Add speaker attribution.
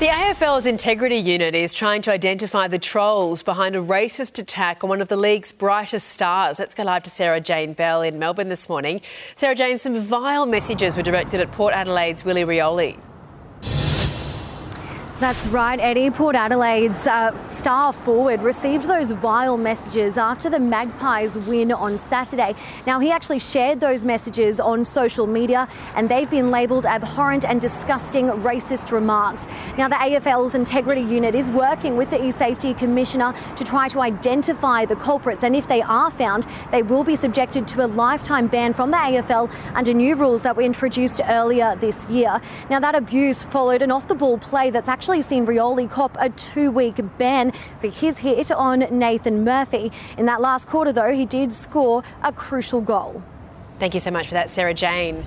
Speaker 1: The AFL's Integrity Unit is trying to identify the trolls behind a racist attack on one of the league's brightest stars. Let's go live to Sarah Jane Bell in Melbourne this morning. Sarah Jane, some vile messages were directed at Port Adelaide's Willie Rioli.
Speaker 2: That's right, Eddie. Port Adelaide's uh, star forward received those vile messages after the Magpies win on Saturday. Now, he actually shared those messages on social media and they've been labelled abhorrent and disgusting racist remarks. Now, the AFL's Integrity Unit is working with the E-Safety Commissioner to try to identify the culprits and if they are found, they will be subjected to a lifetime ban from the AFL under new rules that were introduced earlier this year. Now, that abuse followed an off-the-ball play that's actually seen Rioli cop a two week ban for his hit on Nathan Murphy. In that last quarter, though, he did score a crucial goal.
Speaker 1: Thank you so much for that, Sarah Jane.